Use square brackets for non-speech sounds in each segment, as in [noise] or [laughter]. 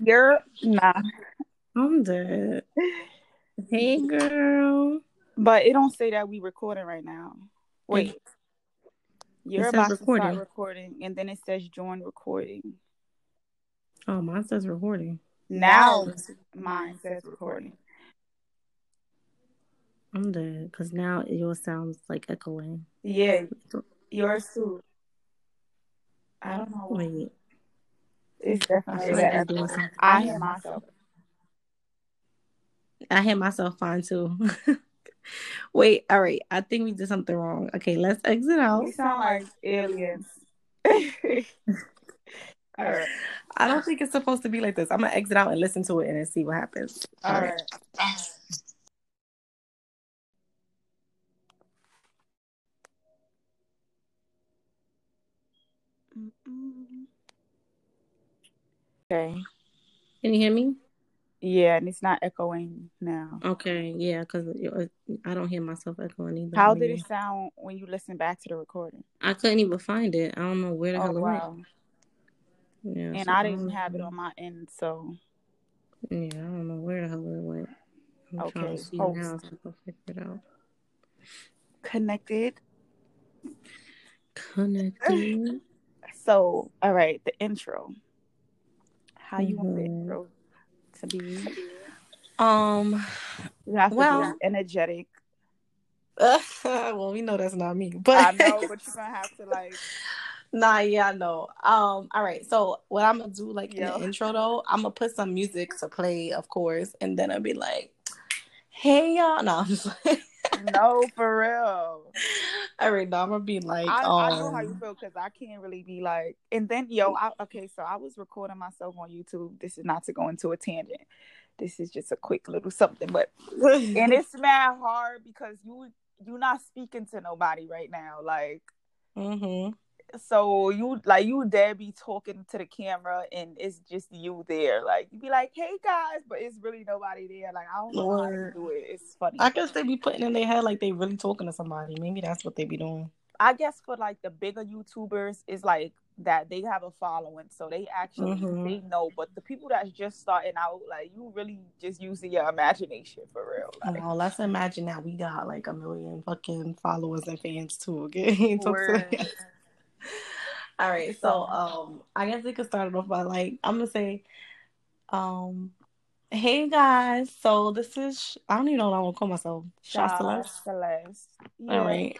You're nah. I'm dead. Hey, girl. But it don't say that we recording right now. Wait. You're says about to recording. start recording, and then it says join recording. Oh, mine says recording. Now mine says recording. I'm dead because now yours sounds like echoing. Yeah, yours too. I don't know. Wait, It's I definitely feel that. doing. I hear myself. I hear myself fine too. [laughs] Wait, all right. I think we did something wrong. Okay, let's exit out. We sound like aliens. [laughs] All right. I don't think it's supposed to be like this. I'm gonna exit out and listen to it and see what happens. All right. Okay. Can you hear me? Yeah, and it's not echoing now. Okay, yeah, because I don't hear myself echoing either. How did it sound when you listen back to the recording? I couldn't even find it. I don't know where the Oh hell it wow! went. Yeah, And so I didn't know. have it on my end, so Yeah, I don't know where the hell it went. I'm trying Okay, to see host. now if I can figure it out. connected. Connected. [laughs] So, all right, the intro. How you want the Mhm. intro to be? um. You have to Well- be energetic. [laughs] well, we know that's not me, but I know, but you're gonna have to like. [laughs] Nah, yeah, I know. Um, all right. So what I'm gonna do, like in the intro, though, I'm gonna put some music to play, of course, and then I'll be like, "Hey, y'all." No, I'm just [laughs] like, No, for real. [laughs] I all right. No, I'm gonna be like, I, um, I know how you feel because I can't really be like. And then, yo, I, okay, so I was recording myself on YouTube. This is not to go into a tangent. This is just a quick little something, but and [laughs] it's mad hard because you you're not speaking to nobody right now, like. hmm so you like you dare be talking to the camera and it's just you there like you be like hey guys but it's really nobody there like i don't know how to do it it's funny I guess they be putting in their head like they really talking to somebody. Maybe that's what they be doing. i guess for like the bigger youtubers is like that they have a following so they actually Mhm. they know but the people that's just starting out like you really just using your imagination for real like, Well, let's imagine that we got like a million fucking followers and fans too. Okay. [laughs] [laughs] All right, so um, I guess we could start it off by like I'm gonna say, um, hey guys. So this is I don't even know what I'm gonna call myself. Sha Celeste. Celeste. All right.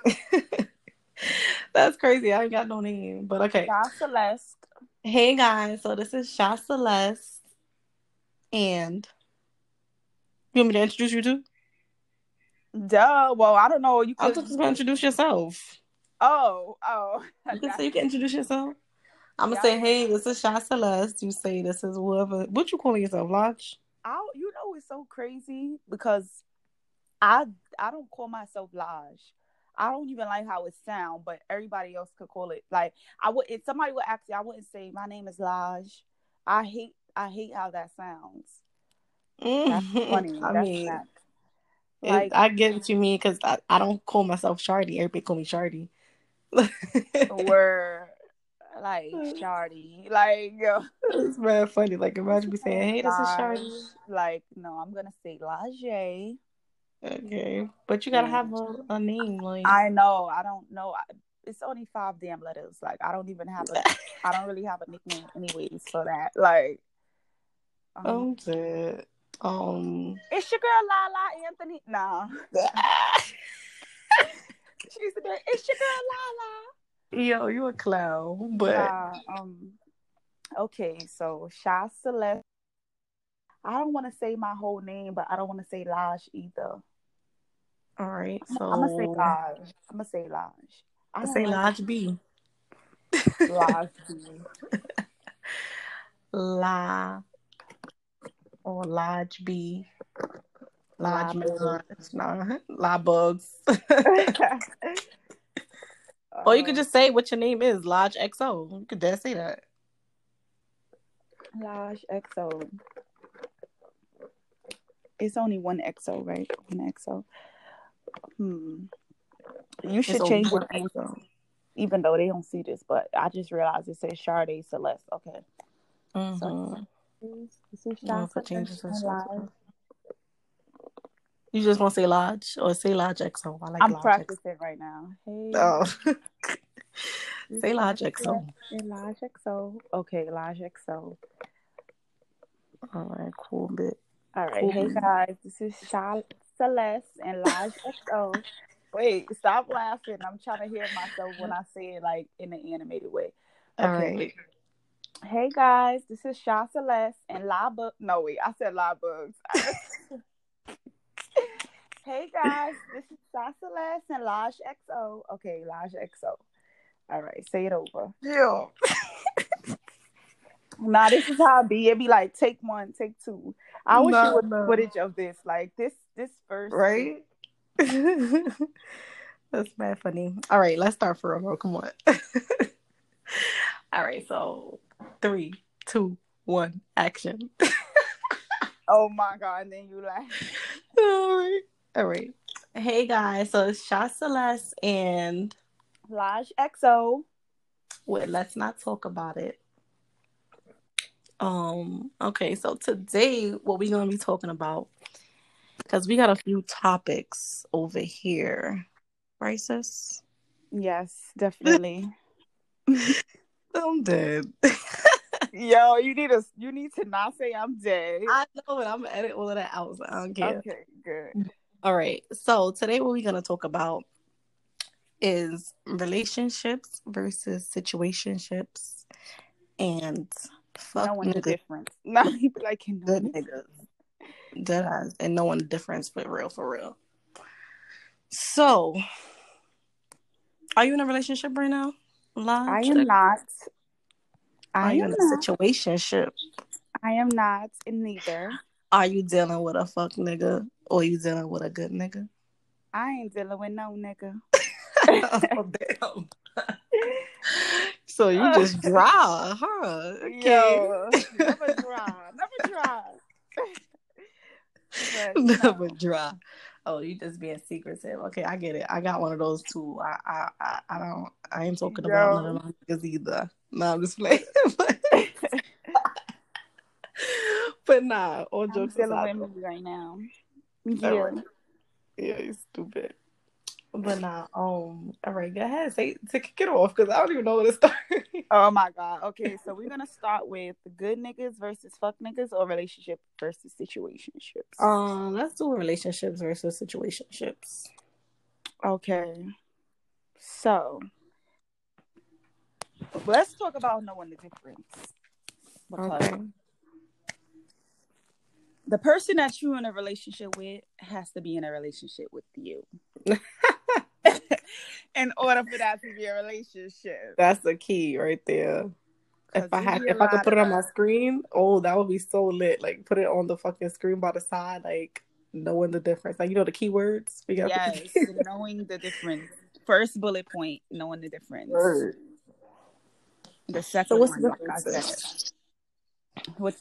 [laughs] That's crazy. I ain't got no name, but okay. Sha Celeste. Hey guys. So this is Sha Celeste, and you want me to introduce you too? Duh. Well, I don't know. You I'm just gonna introduce yourself. Oh, oh. [laughs] You can say you can introduce yourself. I'm gonna say, hey, this is Sha Celeste. You say this is whoever. What you calling yourself, Lodge? I, you know, it's so crazy because I I don't call myself Laj. I don't even like how it sounds, but everybody else could call it like I would. If somebody would ask me, I wouldn't say my name is Laj. I hate I hate how that sounds. Mm, That's funny. [laughs] I That's mean, not- it- like I get what you mean because I, I don't call myself Shardy. Everybody call me Shardy. [laughs] were like Shardy. Like it's very funny. Like imagine me saying, "Hey, this is. Shardy." Like no, I'm gonna say Lajay. Okay, but you gotta have a, a name. Like I know. I don't know. I- It's only five damn letters. Like I don't even have a. I don't really have a nickname anyways for that. Like, um, I'm dead. Um, it's your girl Lala Anthony. Nah, [laughs] she's the girl. It's your girl Lala. yo, you a clown, but Nah, um, okay, so Sha Celeste. I don't want to say my whole name, but I don't want to say Laj either. all right. So I'm gonna say Laj. I'm gonna say Laj. I say Lodge B. Laj. B. [laughs] La or Lodge B. Lodge La Lodge. Nah, La Bugs. [laughs] [laughs] or you could just say what your name is, Lodge XO. You could dare say that. Lodge XO. It's only one XO, right? One XO. Hmm. You should It's change your name, even though they don't see this. But I just realized it says Sade Celeste. Okay, Mhm. This is No, Shasta for changes and and stuff. Live. You just want to say Lodge or say Lodge XO? I like I'm Lodge practicing right now. Hey, XO. Oh. [laughs] say is Lodge Shasta XO. and Lodge XO. Okay, Lodge XO. All right, cool bit. All right, Cool. hey guys, this is Sha Celeste and Lodge XO. Wait, stop laughing. I'm trying to hear myself when I say it like in an animated way. All Okay. right. Hey guys, this is Sha Celeste and La Bug. No, wait, I said La Bugs. [laughs] hey guys, this is Celeste and Lodge XO. Okay, Lodge XO. All right, say it over. Yeah. Nah, this is how it be. It be like take one, take two. I wish No, it was no. footage of this. Like this, this first. Right? [laughs] That's bad funny. All right, let's start for real. Come on. [laughs] All right, so three, two, one, action. [laughs] Oh my god! And then you laugh. All right. All right. Hey guys, so it's Sha Celeste and Lodge XO. with Let's Not Talk About It. Um, okay, so today what we're gonna be talking about because we got a few topics over here. Right, sis? Yes, definitely. [laughs] I'm dead. [laughs] Yo, you need to you need to not say I'm dead. I know but I'm gonna edit all of that out. So I don't care. Okay, good. All right. So today what we're gonna talk about is relationships versus situationships and fuck no one niggas, difference. No, you be like you good niggas. Dead eyes and knowing the difference for real for real. So are you in a relationship right now? Lodge? I am not. Are I you am in a situationship? I am not in neither. Are you dealing with a fuck nigga or you dealing with a good nigga? I ain't dealing with no nigga. [laughs] [laughs] oh, damn. so you just [laughs] draw, huh? Okay. Yo, never draw. never draw. but, Never know, dry. Oh, you just being secretive. Okay, I get it. I got one of those too. I I I, I don't I ain't talking about none of my niggas either. No, I'm just playing. but, but nah, all I'm jokes dealing aside. with me right now. Yeah. Yeah, you stupid. But nah, um, all right, go ahead, say to kick it off because I don't even know where to start. [laughs] Oh my god. Okay, so we're gonna start with the good niggas versus fuck niggas or relationship versus situationships. um, let's do relationships versus situationships. Okay. So let's talk about knowing the difference. Because Okay. The person that you're in a relationship with has to be in a relationship with you. [laughs] in order for that to be a relationship. That's the key right there. If I had, if I could put it on my screen, oh, that would be so lit. Like put it on the fucking screen by the side, like knowing the difference. Like you know the keywords. We Yes, [laughs] the knowing the difference. First bullet point, knowing the difference. keywords. The second So what's one, the like I difference? said. What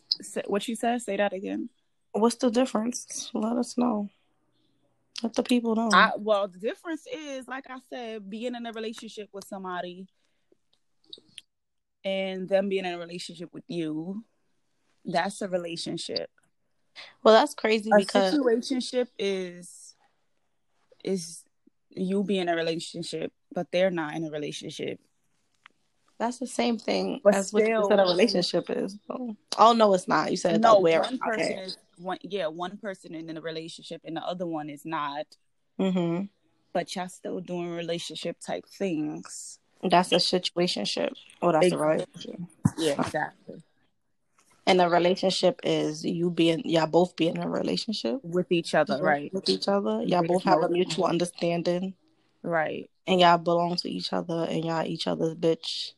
what you said? Say that again. What's the difference? Let us know. Let the people know. I, well, the difference is, like I said, being in a relationship with somebody and them being in a relationship with you. That's a relationship. well, that's crazy A because situationship is is you being in a relationship, but they're not in a relationship. That's the same thing But as what you said a relationship is. Oh, oh no, it's not. You said no, one around. person Okay. is one. Yeah, one person in the relationship, and the other one is not. Mm-hmm. But y'all still doing relationship type things. That's a situationship. Oh, that's a Exactly. relationship. Yeah, exactly. And a relationship is you being y'all both being in a relationship With each other, right? with each other. Y'all both have a mutual understanding, Right. and y'all belong to each other, and y'all each other's bitch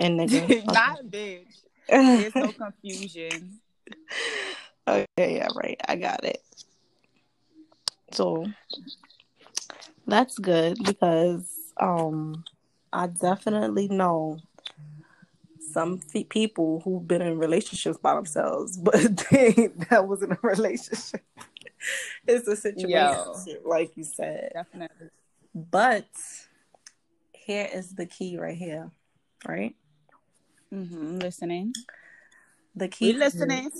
and [laughs] nigga. not bitch. [laughs] There's no confusion. okay, yeah, right. I got it. So that's good because um I definitely know some fe- people who've been in relationships by themselves, [laughs] but they that wasn't a relationship. it's a situation, Yo. like you said. Definitely. But here is the key right here, right? Hmm Listening. the key we listening.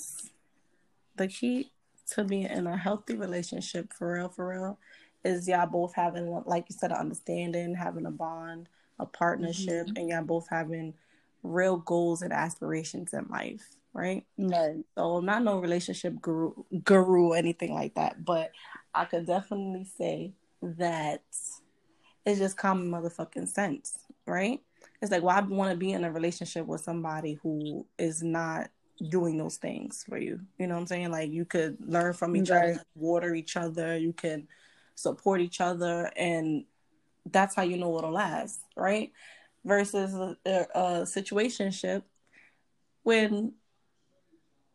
The key to being in a healthy relationship, for real, for real, is y'all both having, like you said, an understanding, having a bond, a partnership, mm-hmm. and y'all both having real goals and aspirations in life, right? Right. So I'm not no relationship guru, guru or anything like that, but I could definitely say that it's just common motherfucking sense, right? It's like, well, I want to be in a relationship with somebody who is not doing those things for you? You know what I'm saying? Like, you could learn from each right. other, water each other, you can support each other, and that's how you know it'll last, right? Versus a, a, situationship when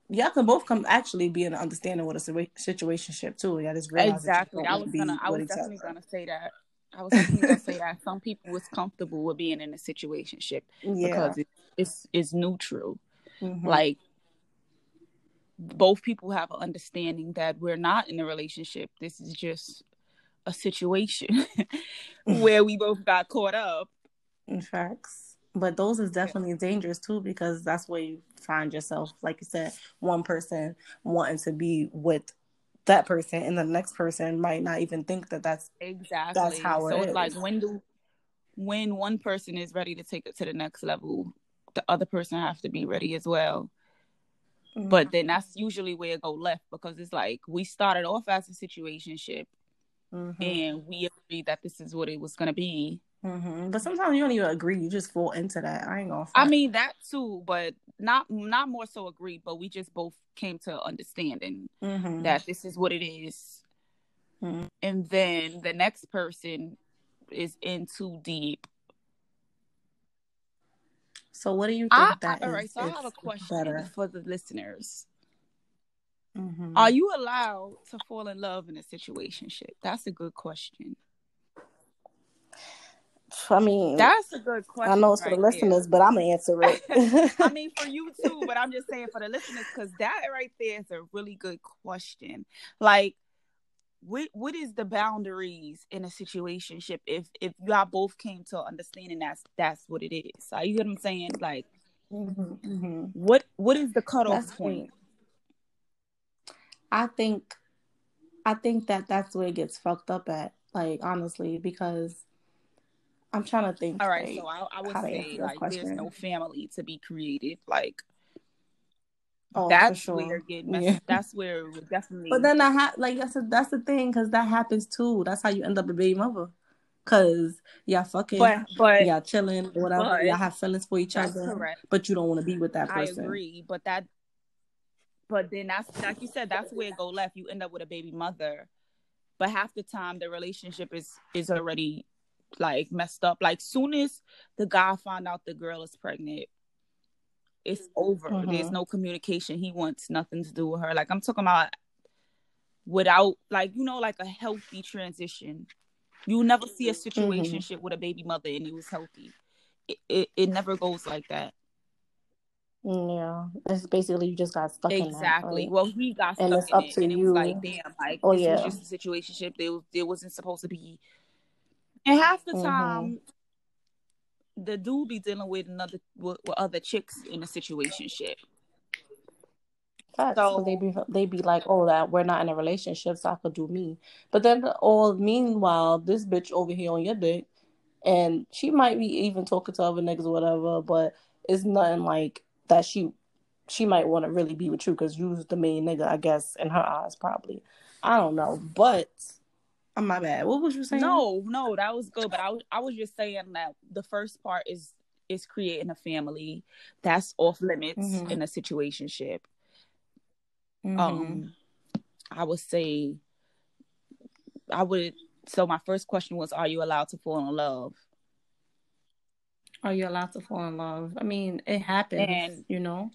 y'all can both come actually be in an understanding with a situationship too. Yeah, just realize exactly. I was gonna, I was definitely other. gonna say that. I was gonna say that some people was comfortable with being in a situationship yeah. because it, it's it's neutral. Mm-hmm. Like both people have an understanding that we're not in a relationship. This is just a situation [laughs] where we both got caught up. In facts. But those is definitely yeah. dangerous too because that's where you find yourself, like you said, one person wanting to be with that person and the next person might not even think that that's exactly that's how so it's like when do when one person is ready to take it to the next level the other person has to be ready as well mm-hmm. but then that's usually where it go left because it's like we started off as a situationship mm-hmm. and we agreed that this is what it was going to be Mm-hmm. But sometimes you don't even agree; you just fall into that. I ain't gonna. Fight. I mean that too, but not not more so agree. But we just both came to understanding mm-hmm. that this is what it is. Mm-hmm. and then the next person is in too deep. So, what do you think I, that I, All right, so I have a question better. for the listeners. Mm-hmm. Are you allowed to fall in love in a situationship? That's a good question. I mean, that's a good question. I know it's for the listeners, there. but I'm gonna answer it. [laughs] I mean, for you [laughs] too, but I'm just saying for the listeners because that right there is a really good question. Like, what what is the boundaries in a situationship if if y'all both came to understanding that's that's what it is? So you get what I'm saying? Like, mm-hmm, mm-hmm. what what is the cutoff that's point? I think, I think that that's where it gets fucked up at. Like honestly, because I'm trying to think. All right, like, so I, I would say like question. there's no family to be created. Like oh, that's sure. where get messed. Yeah. [laughs] That's where definitely. But then I ha- like that's a, that's the thing because that happens too. That's how you end up a baby mother. Cause y'all fucking, but, but y'all chilling, whatever. But, y'all have feelings for each other, correct. but you don't want to be with that person. I agree, but that, but then that's like you said, that's where it go left. You end up with a baby mother, but half the time the relationship is is already like messed up. Like soon as the guy found out the girl is pregnant, it's over. Mm-hmm. There's no communication. He wants nothing to do with her. Like I'm talking about without like you know like a healthy transition. You never see a situation mm-hmm. with a baby mother and it was healthy. It, it, it never goes like that. Yeah, it's basically you just got stuck exactly. Right? Well, he got stuck and it's in up it, to and you. it was like, damn, like oh, this yeah. was just a situation. There, there wasn't supposed to be and half the mm-hmm. time, the dude be dealing with another with, with other chicks in a situation shit. so they be they be like, oh, that we're not in a relationship, so I could do me. But then, all meanwhile, this bitch over here on your dick, and she might be even talking to other niggas or whatever, but it's nothing like that. She she might want to really be with you because you's the main nigga, I guess, in her eyes, probably. I don't know, but Oh, my bad. What was you saying? No, no, that was good. But I was I was just saying that the first part is is creating a family that's off limits mm-hmm. in a situationship. Mm-hmm. Um, I would say, I would. So my first question was, are you allowed to fall in love? Are you allowed to fall in love? I mean, it happens. And, you know,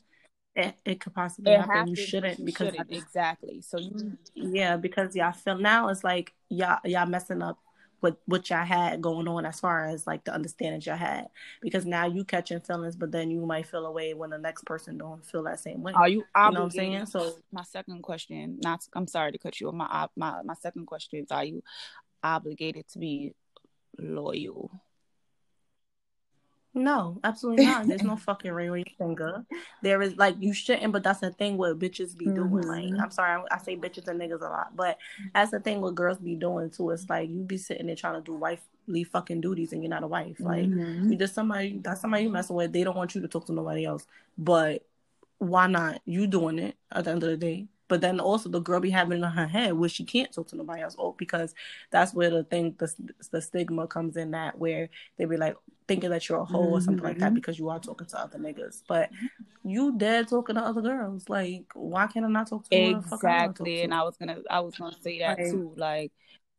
it, it could possibly it happen. You shouldn't you because shouldn't. exactly. So you mm, yeah, because y'all feel now it's like y'all y'all messing up with what y'all had going on as far as like the understanding y'all had because now you catching feelings, but then you might feel away when the next person don't feel that same way. Are you? You know what I'm saying? So my second question, not I'm sorry to cut you. Off. My my my second question is: Are you obligated to be loyal? No, absolutely not. There's no [laughs] fucking ring on your finger. There is like you shouldn't, but that's the thing what bitches be doing. Mhm. Like I'm sorry, I, I say bitches and niggas a lot, but that's the thing what girls be doing too. It's like you be sitting there trying to do wifely fucking duties and you're not a wife. Like Mhm. you just somebody that's somebody you messing with. They don't want you to talk to nobody else. But why not? You doing it at the end of the day. But then also the girl be having it in her head where she can't talk to nobody else. Oh, because that's where the thing the the stigma comes in that where they be like thinking that you're a hoe or something like that Mhm. because you are talking to other niggas. But you dead talking to other girls. Like why can't I not talk to I Exactly, and to? I was gonna, I was gonna say that Like, too. Like,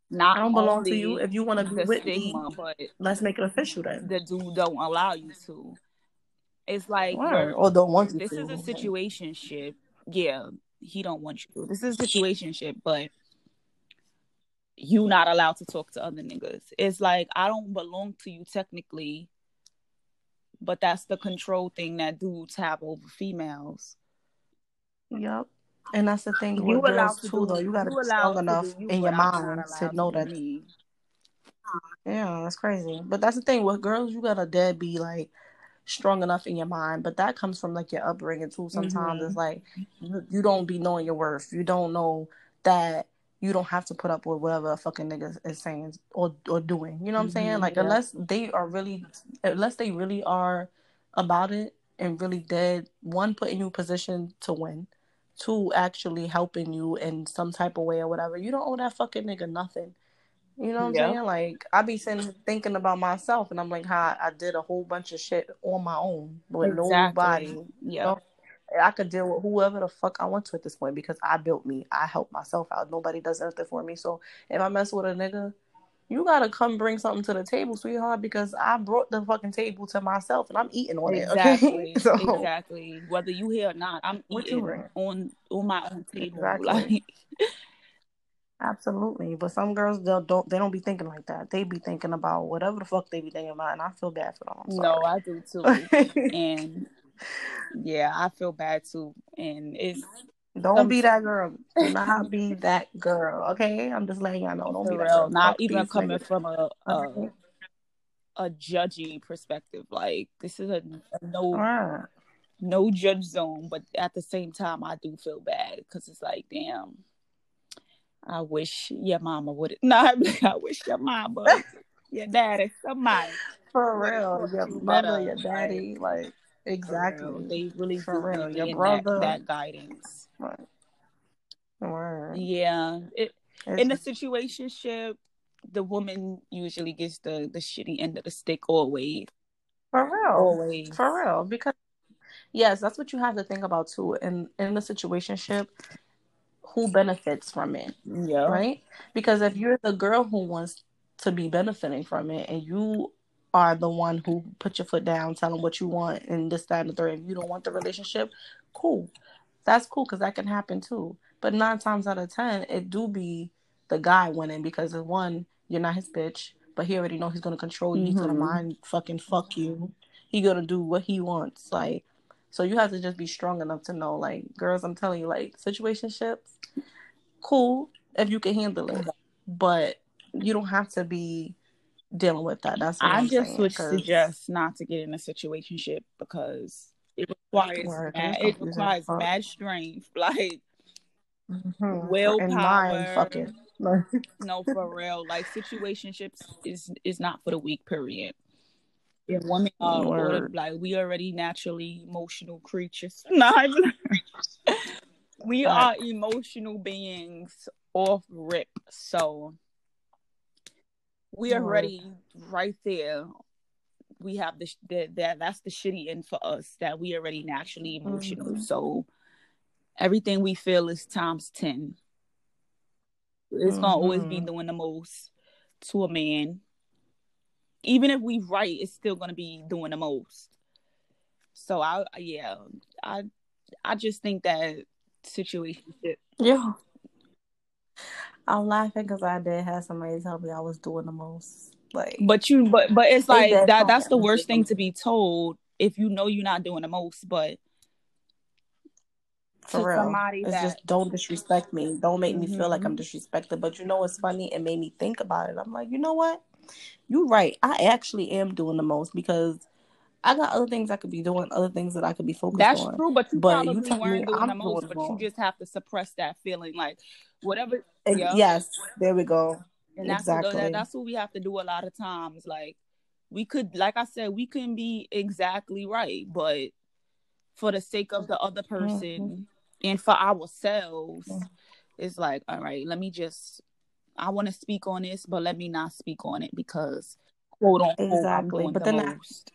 not I don't belong to you. If you want to be with me, stigma, but let's make it official then. the dude don't allow you to. It's like Or don't want you this to. is a situationship. Yeah, he don't want you. This is a situationship, but you not allowed to talk to other niggas. It's like I don't belong to you technically, but that's the control thing that dudes have over females. Yep. And that's the thing You with allowed girls to too, do though. You gotta you be strong enough you, in your but I'm not mind to know to that. me. Yeah, that's crazy. But that's the thing with girls. You gotta dead be like strong enough in your mind. But that comes from like your upbringing too. Sometimes Mhm. it's like you, you don't be knowing your worth. You don't know that you don't have to put up with whatever a fucking nigga is saying or or doing. You know what I'm saying? Mhm, Like yeah. unless they are really, unless they really are about it and really dead. One, putting you in position to win. Two, actually helping you in some type of way or whatever. You don't owe that fucking nigga nothing. You know what I'm saying? Like I be sitting thinking about myself, and I'm like, how I did a whole bunch of shit on my own with nobody. Exactly. You Yeah. I could deal with whoever the fuck I want to at this point because I built me. I helped myself out. Nobody does anything for me. So if I mess with a nigga, you gotta come bring something to the table, sweetheart, because I brought the fucking table to myself and I'm eating on it. [laughs] Exactly. Okay, so Exactly. Whether you here or not, I'm eating on on my own table. Exactly. Like [laughs] Absolutely, but some girls they'll don't they don't be thinking like that. They be thinking about whatever the fuck they be thinking about, and I feel bad for them. I'm no. I do too. And [laughs] yeah, I feel bad too. And it's don't some be that girl. Do [laughs] not be that girl. Okay, I'm just letting y'all know. Don't for be real. girl. Not Fuck even coming niggas. from a a, a judgy perspective. Like this is a, a no no judge zone, but at the same time, I do feel bad because it's like, damn, I wish your mama would. [laughs] No, [laughs] I wish your mama, your daddy, somebody For real, your you mother, your Like daddy, like for real, exactly. they really For real, your in that brother. that guidance. Right. Word. Yeah, it, in a situationship, the woman usually gets the the shitty end of the stick always, for real. always. For real. Because yes, that's what you have to think about too. In in the situationship, who benefits from it? Yeah, right? Because if you're the girl who wants to be benefiting from it and you are the one who put your foot down, tell them what you want and this, that, and the third, and you don't want the relationship, cool. That's cool because that can happen too. But nine times out of ten, it do be the guy winning because of one, you're not his bitch, but he already know he's gonna control you. He's gonna mm-hmm. mind fucking fuck you. He gonna do what he wants. Like, so you have to just be strong enough to know, like, girls, I'm telling you, like, situationships, cool if you can handle it, but you don't have to be dealing with that. That's what I I'm just saying. would 'cause- suggest not to get in a situationship because it requires Word, mad, it requires mad strength, [laughs] like Mhm. and willpower. fucking. [laughs] No, for real. Like situationships is is not for the weak. Period. Yeah, women are like we already naturally emotional creatures. [laughs] Even- [laughs] we are emotional beings off rip. So we are already right there. We have the, the that that's the shitty end for us that we already naturally emotional. Mhm. So everything we feel is times ten. It's gonna always be Mhm. doing the most to a man. Even if we right, it's still gonna be doing the most. So I yeah, I I just think that situation Yeah. I'm laughing because I did have somebody tell me I was doing the most. Like, but you but but it's like dead that that's the worst thing to be told if you know you're not doing the most, but for to real. somebody It's that just don't disrespect me. Don't make me feel like Mhm. I'm disrespected. But you know what's funny? It made me think about it. I'm like, you know what? You right. I actually am doing the most because I got other things I could be doing, other things that I could be focused That's on. That's true, but you But you probably tell weren't doing I'm the most, it but you just have to suppress that feeling, like whatever. Ex- Yeah. Yes, there we go. And that's what, Exactly. that, that's what we have to do a lot of times. Like we could, like I said, we couldn't be exactly right, but for the sake of the other person and for ourselves, Mhm. it's like, all right, let me just. I want to speak on this, but let me not speak on it because quote unquote Exactly. But the then that- most.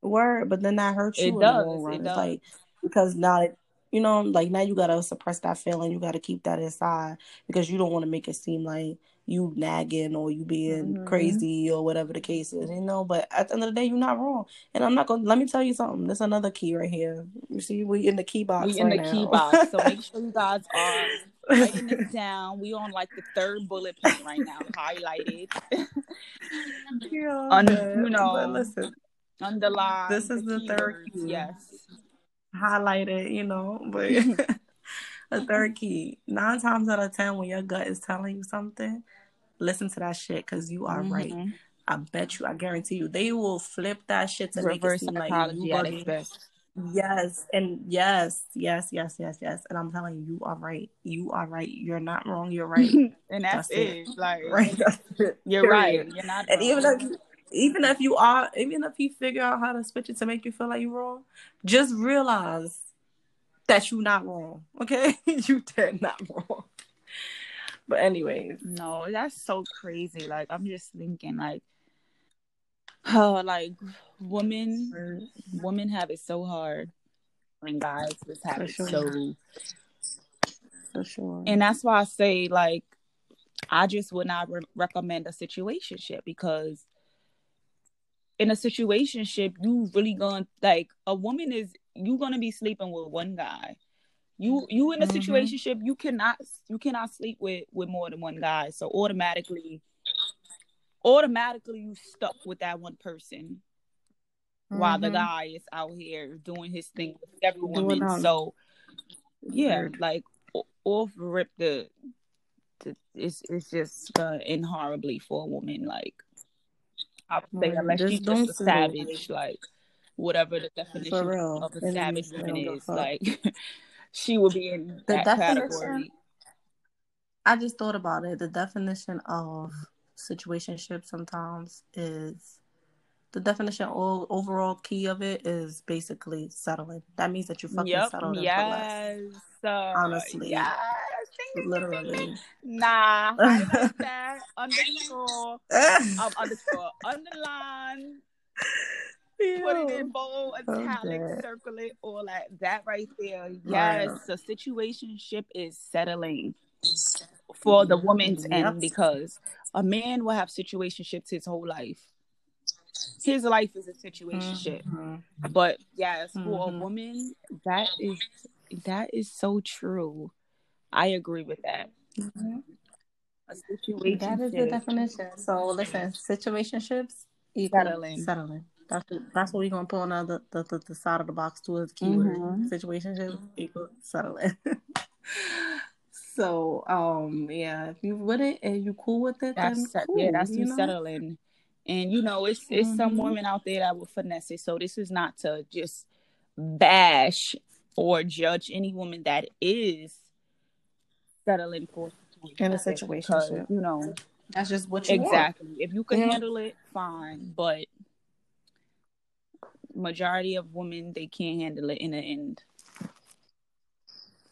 Word, but then that hurts you in does, it does. like because now you know, like now you gotta suppress that feeling. You gotta keep that inside because you don't want to make it seem like you nagging or you being Mhm. crazy or whatever the case is. You know, but at the end of the day, you're not wrong. And I'm not gonna. Let me tell you something. There's another key right here. You see, we in the key box. We in the right key box, so make [laughs] sure you guys are writing this [laughs] down. We on like the third bullet point right now, highlighted, [laughs] Yeah, Un- you know, listen, underlined. This is the third keywords, key. Yes. highlighted, you know, but [laughs] a third key. Nine times out of ten, when your gut is telling you something, listen to that shit because you are right. Mhm. I bet you, I guarantee you, they will flip that shit to make it seem like you bugging. Yes, and yes, yes, yes, yes, yes. And I'm telling you, you are right. You are right. You're not wrong. You're right. [laughs] and that's, That's it. it. Like [laughs] right. It. you're Period. right. You're not. And even wrong. if [laughs] you, even if you are, even if you figure out how to switch it to make you feel like you're wrong, just realize that you're not wrong. Okay, you dead not wrong. But anyways, No, that's so crazy. Like I'm just thinking, like, oh, [sighs] like women, women have it so hard, and guys just have For it sure. so. for sure. And that's why I say, like, I just would not re- recommend a situationship because in a situationship, you really going to like a woman is you gonna be sleeping with one guy. You you in a Mhm. situationship, you cannot you cannot sleep with with more than one guy. So automatically, automatically you stuck with that one person while the Mhm. guy is out here doing his thing with every woman. So yeah, Word. like off rip the, the it's it's just gonna end horribly for a woman. Like I would say, unless Just she's just a savage, like whatever the definition of a And savage woman don't give a is, fuck. like [laughs] she would be in The that definition- category. I just thought about it. The definition of situationship sometimes is the definition all overall key of it is basically settling. That means that you fucking Yep. settled in for less. Yes. Uh, Honestly. Yes. Literally. Nah. [laughs] That. Underscore. Um, underscore. [laughs] Underline. Put it in bold, italic, Okay. circle it, all that. That right there. Yes, the situationship is settling for the woman's Yep. end because a man will have situationships his whole life. His life is a situationship. Mhm. But yes, for a Mhm. woman, that is that is so true. I agree with that. Mhm. A situation That is the definition. So listen, situationships equal Settling. settling. That's what, that's what we're gonna put on the, the, the, the side of the box too as keyword. Mhm. Situationships equal settling. [laughs] so um yeah, if you with it and you cool with it, then That's cool, yeah, that's you you know? settling. And you know, it's it's some Mhm. women out there that will finesse it. So this is not to just bash or judge any woman that is settling for In a because, situationship. You know, That's just what you exactly. If you can Yeah. handle it, fine. But majority of women they can't handle it in the end.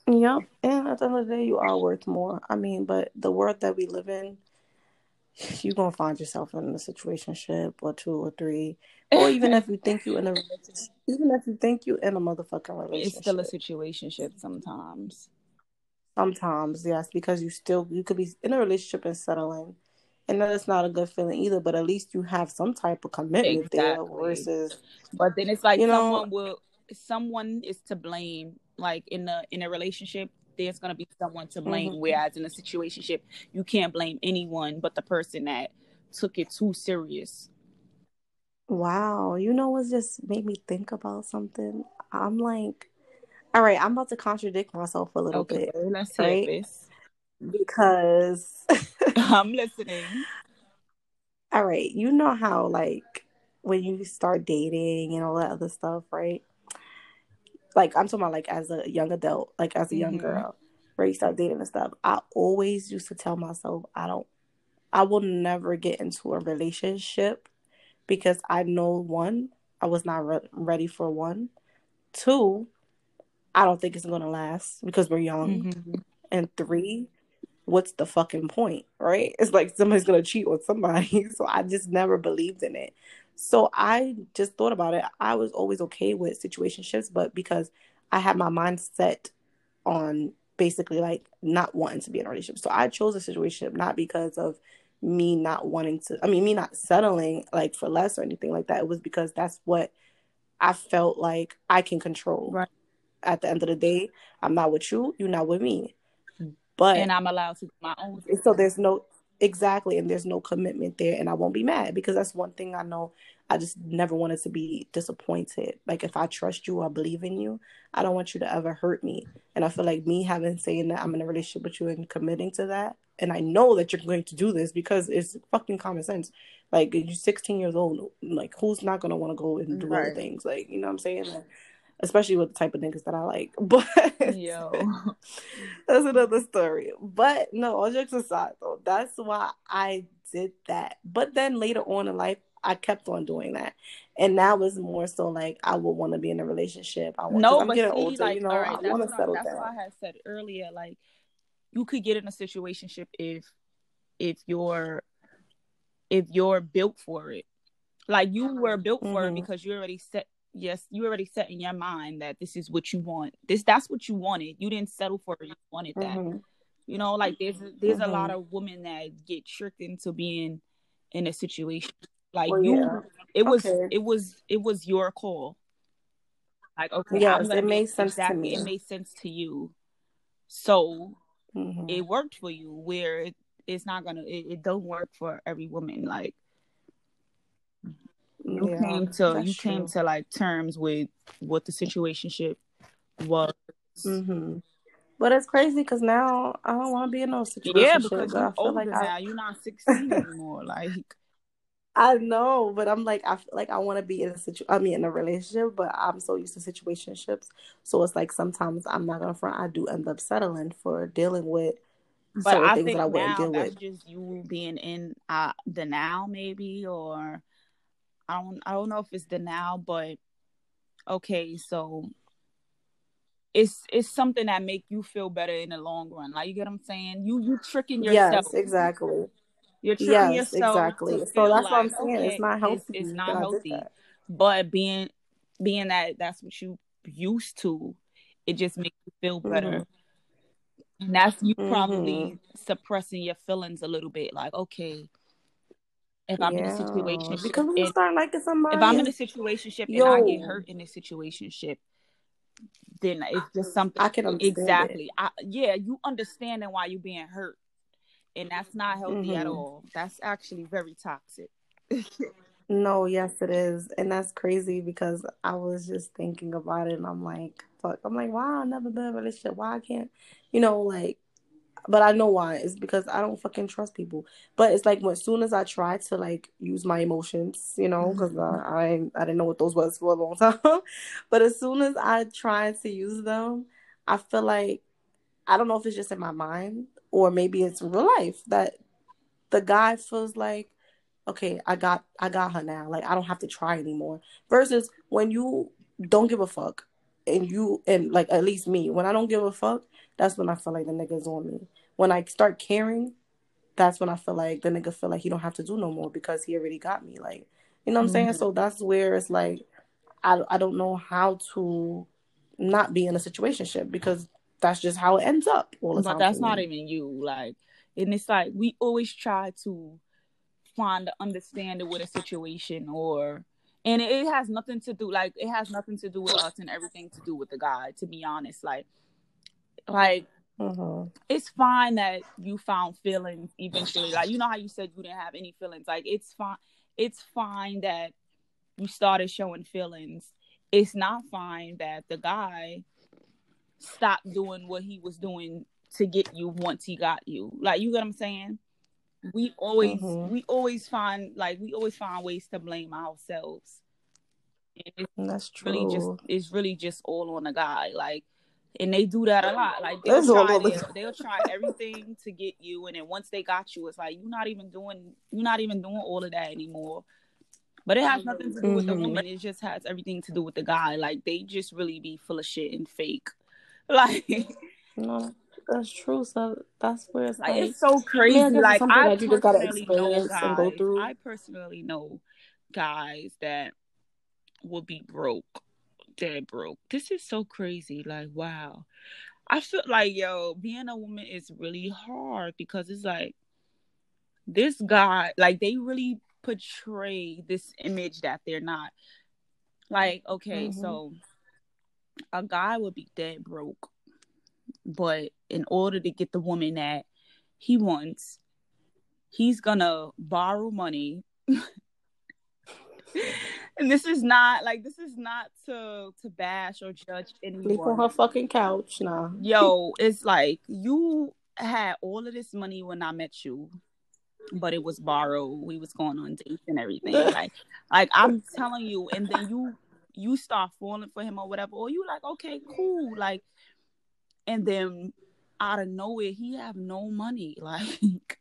Yep. And at the end of the day, you are worth more. I mean, but the world that we live in, you're gonna find yourself in a situationship or two or three. Or even if you think you're in a relationship even if you think you're in a motherfucking relationship. It's still a situationship sometimes. Sometimes, yes, because you still you could be in a relationship and settling, and that is not a good feeling either. But at least you have some type of commitment there Exactly. versus But then it's like You know- someone will someone is to blame. Like in a in a relationship, there's gonna be someone to blame. Mhm. Whereas in a situationship, you can't blame anyone but the person that took it too serious. wow, you know what just made me think about something. I'm like, all right, I'm about to contradict myself a little Okay, bit let's right? this. because [laughs] I'm listening. all right, you know how like when you start dating and all that other stuff, right? Like I'm talking about like as a young adult, like as a young Mhm. girl, where you start dating and stuff. I always used to tell myself I don't I will never get into a relationship because I know one, I was not re- ready for one. Two, I don't think it's gonna last because we're young. Mhm. And three, what's the fucking point, right? It's like somebody's gonna cheat on somebody. [laughs] So I just never believed in it. So I just thought about it. I was always okay with situationships, but because I had my mind set on basically like not wanting to be in a relationship. So I chose a situation not because of me not wanting to I mean me not settling like for less or anything like that. It was because that's what I felt like I can control. Right. At the end of the day, I'm not with you, you're not with me. But And I'm allowed to do my own. so there's no exactly and there's no commitment there and I won't be mad because that's one thing I know I just never wanted to be disappointed. Like if I trust you, I believe in you, I don't want you to ever hurt me. And I feel like me having saying that I'm in a relationship with you and committing to that, and I know that you're going to do this because it's fucking common sense. Like you're 16 years old, like who's not gonna want to go and do other things? Like you know what I'm saying? Like, especially with the type of niggas that I like. [laughs] But Yo. [laughs] that's another story. But no, all jokes aside, though, that's why I did that. But then later on in life, I kept on doing that, and now it's more so like I would want to be in a relationship. I want. No, I'm but getting see, older, like, you know. all right, I that's, want what to I, settle that's down. why I had said earlier, like, you could get in a situationship if, if you're, if you're built for it. Like you were built for it Mhm. because you already set. Yes, you already set in your mind that this is what you want. This that's what you wanted. You didn't settle for it. You wanted that. Mhm. You know, like there's there's a Mhm. lot of women that get tricked into being in a situation. Like Well, you, yeah. it was Okay. it was it was your call. Like okay, Yes, it made sense to me. It made sense to you, so Mhm. it worked for you. Where it, it's not gonna, it, it don't work for every woman. Like you Yeah, came to you came true. to like terms with what the situationship was. hmm But it's crazy because now I don't want to be in no situation. Yeah, because I you're feel older like I, now. You're not 16 anymore. Like [laughs] I know, but I'm like I feel like I want to be in a situ. I mean, in a relationship, but I'm so used to situationships, so it's like sometimes I'm not gonna front. I do end up settling for dealing with But I things think that I wouldn't now deal that's with. just you being in uh, the now, maybe, or I don't, I don't know if it's the now, but okay, so it's it's something that make you feel better in the long run. Like you get what I'm saying? You you tricking yourself. Yes, exactly. You're tricking Yes, yourself exactly. So that's what I'm like saying. It's okay, not it's healthy it's that not healthy. But being being that that's what you used to, it just makes you feel better. hmm And that's you probably suppressing your feelings a little bit. Like, okay, if I'm in a situation because when you start liking somebody. if I'm in a situation and I get hurt in a situation, then it's just something I can exactly. I, yeah, you understanding why you being hurt, and that's not healthy at hmm all. That's actually very toxic. No, yes, it is. And that's crazy because I was just thinking about it and I'm like, fuck. I'm like, why I never been in a relationship? Why I can't, you know, like, but I know why. It's because I don't fucking trust people. But it's like, as soon as I try to, like, use my emotions, you know, because mm-hmm. I, I, I didn't know what those was for a long [laughs] time. but as soon as I try to use them, I feel like, I don't know if it's just in my mind or maybe it's real life that the guy feels like, okay, I got I got her now. Like I don't have to try anymore. Versus when you don't give a fuck and you and like at least me, when I don't give a fuck, that's when I feel like the nigga's on me. When I start caring, that's when I feel like the nigga feel like he don't have to do no more because he already got me. Like, you know what I'm saying? Mhm. So that's where it's like I I don't know how to not be in a situationship because that's just how it ends up all the But time. that's not me. even you. Like, and it's like we always try to find the understanding with a situation, or and it has nothing to do. Like, it has nothing to do with us and everything to do with the guy. To be honest, like, like Mhm. it's fine that you found feelings eventually. Like, you know how you said you didn't have any feelings. Like, it's fine. It's fine that you started showing feelings. It's not fine that the guy stopped doing what he was doing to get you once he got you. Like, you get what I'm saying? we always mm-hmm. we always find like we always find ways to blame ourselves. And That's true. Really just it's really just all on the guy. Like and they do that a lot. Like they'll try, they'll, [laughs] they'll try everything to get you, and then once they got you, it's like you're not even doing you're not even doing all of that anymore. But it has nothing to do with mm-hmm. the woman. It just has everything to do with the guy. Like they just really be full of shit and fake. [laughs] Like no, that's true. So that's where it's like, like it's so crazy. Yeah, like I that you just gotta experience guys, and go through. I personally know guys that will be broke dead broke. This is so crazy. Like, wow. I feel like, yo, being a woman is really hard because it's like this guy, like, they really portray this image that they're not. Like, okay, mm-hmm. so a guy would be dead broke, but in order to get the woman that he wants, he's gonna borrow money [laughs] and this is not like this is not to to bash or judge anyone. Sleep on her fucking couch now. Yo, it's like you had all of this money when I met you, but it was borrowed. We was going on dates and everything. [laughs] like, like I'm telling you, and then you you start falling for him or whatever, or you like, okay, cool, like, and then out of nowhere he have no money, [laughs] like.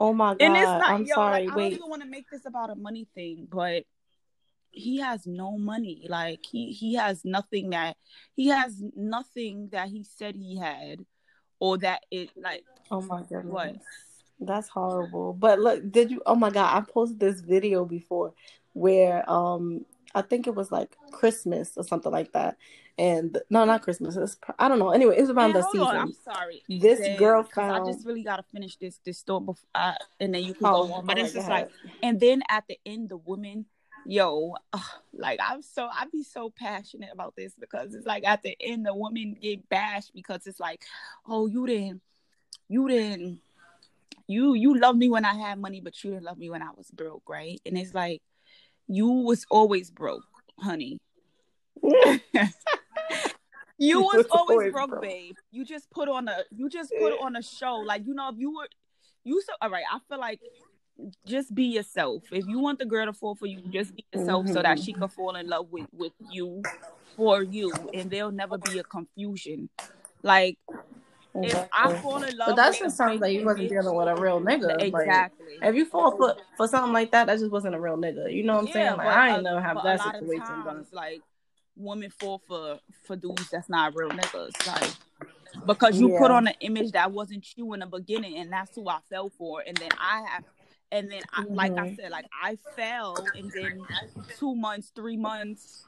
Oh my god! And it's not, I'm yo, sorry. Like, Wait. I don't even want to make this about a money thing, but he has no money. Like he he has nothing that he has nothing that he said he had, or that it like. Oh my god! What? That's horrible. But look, did you? Oh my god! I posted this video before where um I think it was like Christmas or something like that. And no, not Christmas. It's, I don't know. Anyway, it was around Man, the season. On. I'm sorry. This girl found. I just really gotta finish this this story before, uh, and then you can oh, go on. But it's just like, and then at the end, the woman yo, like I'm so I'd be so passionate about this because it's like at the end the woman get bashed because it's like, oh, you didn't, you didn't, you you love me when I had money, but you didn't love me when I was broke, right? And it's like, you was always broke, honey. [laughs] you was always broke, broke, babe. You just put on a you just put on a show. Like you know, if you were you so all right, I feel like just be yourself. If you want the girl to fall for you, just be yourself mm-hmm. so that she mm-hmm. can fall in love with with you for you, and there'll never be a confusion. Like if I fall in love, but that just sounds like you wasn't dealing with a real nigga. Exactly. Like, if you fall for for something like that, that just wasn't a real nigga. You know what I'm yeah, saying? Like I ain't never have that situation. Times, like women fall for for dudes that's not real niggas. Like because you yeah. put on an image that wasn't you in the beginning, and that's who I fell for. And then I have and then I, like I mm-hmm. said, like I fell, and then two months, three months,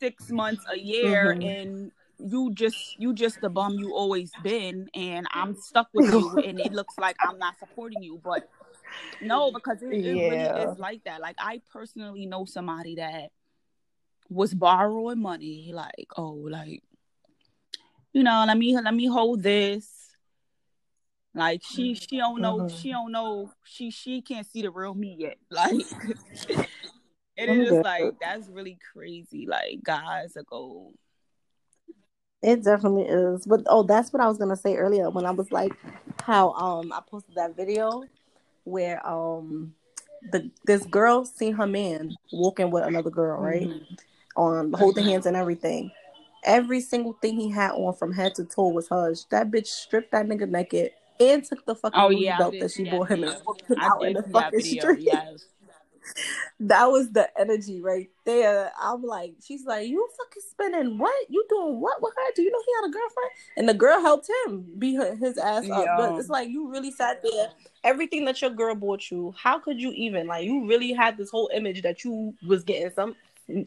six months, a year, mm-hmm. and you just you just the bum you always been, and I'm stuck with you, [laughs] and it looks like I'm not supporting you, but no, because it, it yeah. really is like that. Like I personally know somebody that was borrowing money, like oh, like you know, let me let me hold this like she she don't know mm-hmm. she don't know she she can't see the real me yet. [laughs] Like it is like that's really crazy. Like guys are gold. It definitely is. But oh, that's what I was gonna say earlier when I was like how um I posted that video where um the this girl seen her man walking with another girl, right? Mm-hmm. On holding hands and everything. Every single thing he had on from head to toe was hers. That bitch stripped that nigga naked and took the fucking oh, yeah, belt that she bought him and walked out in the fucking street. [laughs] Yes. that was the energy right there. I'm like, she's like, you fucking spending what? You doing what with her? Do you know he had a girlfriend? And the girl helped him beat his ass up. But it's like you really sat there. Everything that your girl bought you, how could you even like? You really had this whole image that you was getting some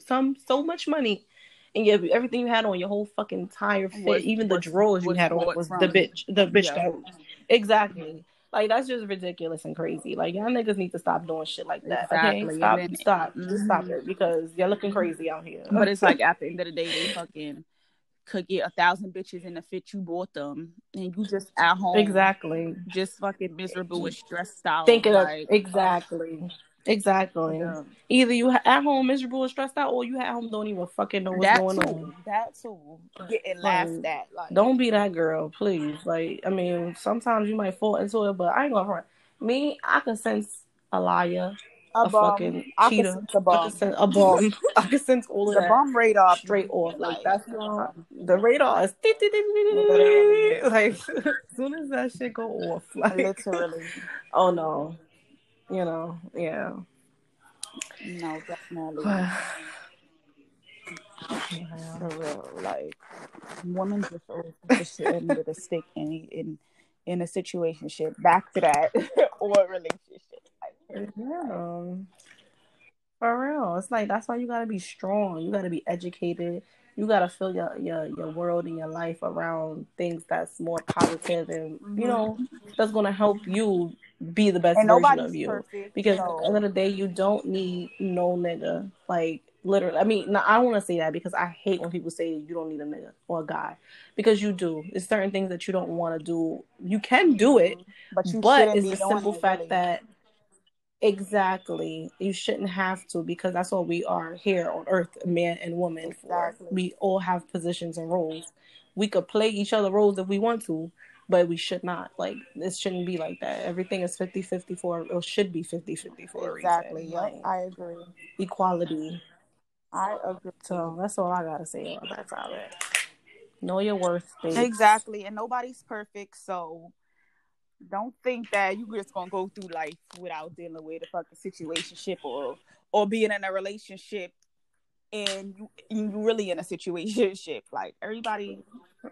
some so much money and yeah, everything you had on your whole fucking entire fit, was, even the drawers you had on was from. the bitch, the bitch yeah. that exactly. Like that's just ridiculous and crazy. Like y'all niggas need to stop doing shit like that. Exactly. Okay, stop, stop, mm-hmm. just stop it because you're looking crazy out here. But it's like [laughs] at the end of the day, they fucking could get a thousand bitches in the fit you bought them, and you just at home exactly just fucking miserable and stressed out. Thinking like, of exactly. Exactly. Yeah. Either you at home miserable and stressed out, or you at home don't even fucking know what's that going too. on. That too. Getting laughed like, at. Like, don't be that girl, please. Like, I mean, sometimes you might fall into it, but I ain't gonna front. Me, I can sense a liar, A, a, fucking I cheater. a I bum. can sense a bomb. [laughs] I can sense all of The that bum radar straight off. Like that's not the radar is like [laughs] as soon as that shit go off, [laughs] like literally. oh no, you know, yeah. No, definitely. [sighs] Yeah. For real, like women just always end with a stick in in in a situation ship. Back to that [laughs] or relationship. Like, Yeah. For real. It's like that's why you gotta be strong. You gotta be educated. You gotta fill your your, your world and your life around things that's more positive and you mm-hmm. know, that's gonna help you be the best and version of you. perfect Because so- at the end of the day you don't need no nigga. Like literally I mean no, I don't wanna say that because I hate when people say you don't need a nigga or a guy. Because you do. It's certain things that you don't wanna do. You can do it, mm-hmm. but you but it's the simple fact really. that exactly you shouldn't have to because that's what we are here on earth man and woman Exactly. we all have positions and roles we could play each other roles if we want to but we should not like it shouldn't be like that everything is 50 50 for or should be 50 50 for exactly. a Yep, like I agree. equality I agree. so that's all i gotta say about that topic know your worth babes. Exactly, and nobody's perfect, so don't think that you just gonna go through life without dealing with a fucking situationship or or being in a relationship and you you really in a situationship. [laughs] Like everybody,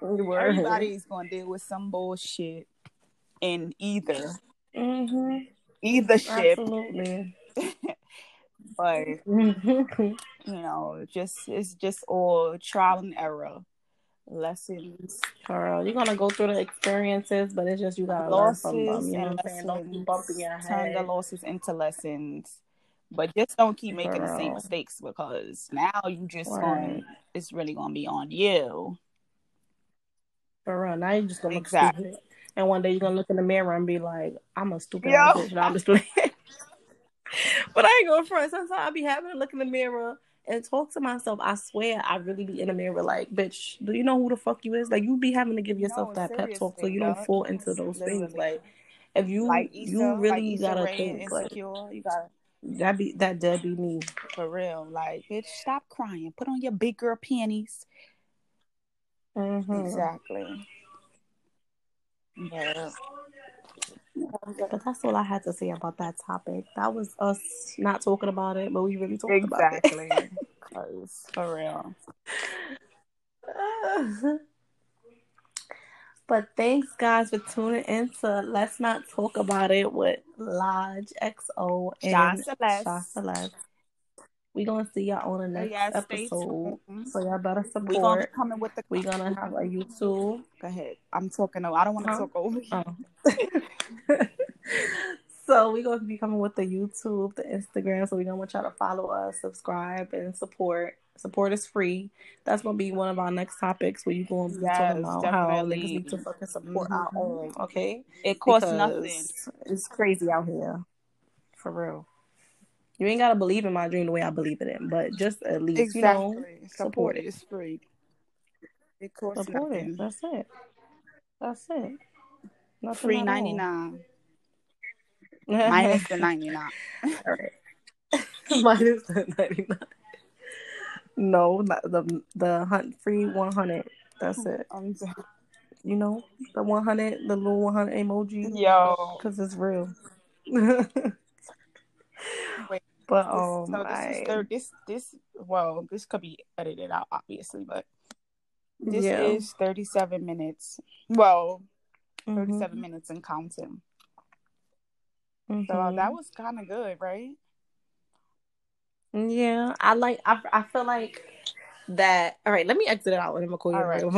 everybody's gonna deal with some bullshit in either Mhm. either ship, absolutely [laughs] but Mhm. you know, just it's just all trial and error lessons. Real. You're gonna go through the experiences, but it's just you gotta learn from them. You know what I'm saying? Don't keep bumping your head. Turn the losses into lessons. But just don't keep For making the same mistakes because now you just Right. going it's really gonna be on you. For real. Now you're just gonna look stupid. And one day you're gonna look in the mirror and be like, I'm a stupid bitch. No, I'm just playing. [laughs] but I ain't going front. Sometimes I be having to look in the mirror and talk to myself. I swear I really be in the mirror like, bitch, do you know who the fuck you is? Like you be having to give yourself No, that pep talk so you don't dog. fall into those things. Like if you like Issa, you really like gotta and think like you gotta that be that dead be me. for real. Like, bitch, stop crying. Put on your big girl panties. Mhm. Exactly. Yeah. But that's all I had to say about that topic. That was us not talking about it, but we really talked about it. Exactly. [laughs] For real. [sighs] but thanks guys for tuning in to Let's Not Talk About It with Lodge XO and Celeste. Sha Celeste. We gonna see y'all on the oh, next yes, episode. So y'all better support. We're be support. coming with the We gonna have a YouTube. Go ahead. I'm talking over. I don't want to Huh? talk over you. Oh. [laughs] so we're gonna be coming with the YouTube, the Instagram. So we're gonna want y'all to follow us, subscribe, and support. Support is free. That's gonna be one of our next topics where you're gonna be Yes, talking about how niggas need to fucking support our Mhm. own, okay? It costs nothing. It's crazy out here. For real. You ain't gotta believe in my dream the way I believe it in, but just at least, you know, Exactly. support it. it. is free. It costs support nothing. it. That's it. That's it. Nothing Free ninety nine. Minus the ninety nine. All right. [laughs] Minus the 99. No, not the the hunt free 100. That's it. You know, the 100, the little 100 emoji, Yo. because it's real. Wait, [laughs] but This, um, so this I, is third. This this well, this could be edited out, obviously, but this yeah, is thirty seven minutes. Well, thirty Mhm, minutes and counting. So mhm. that was kind of good, right? yeah. I like. I I feel like that. All right, let me exit it out and I'm gonna call you All right. right.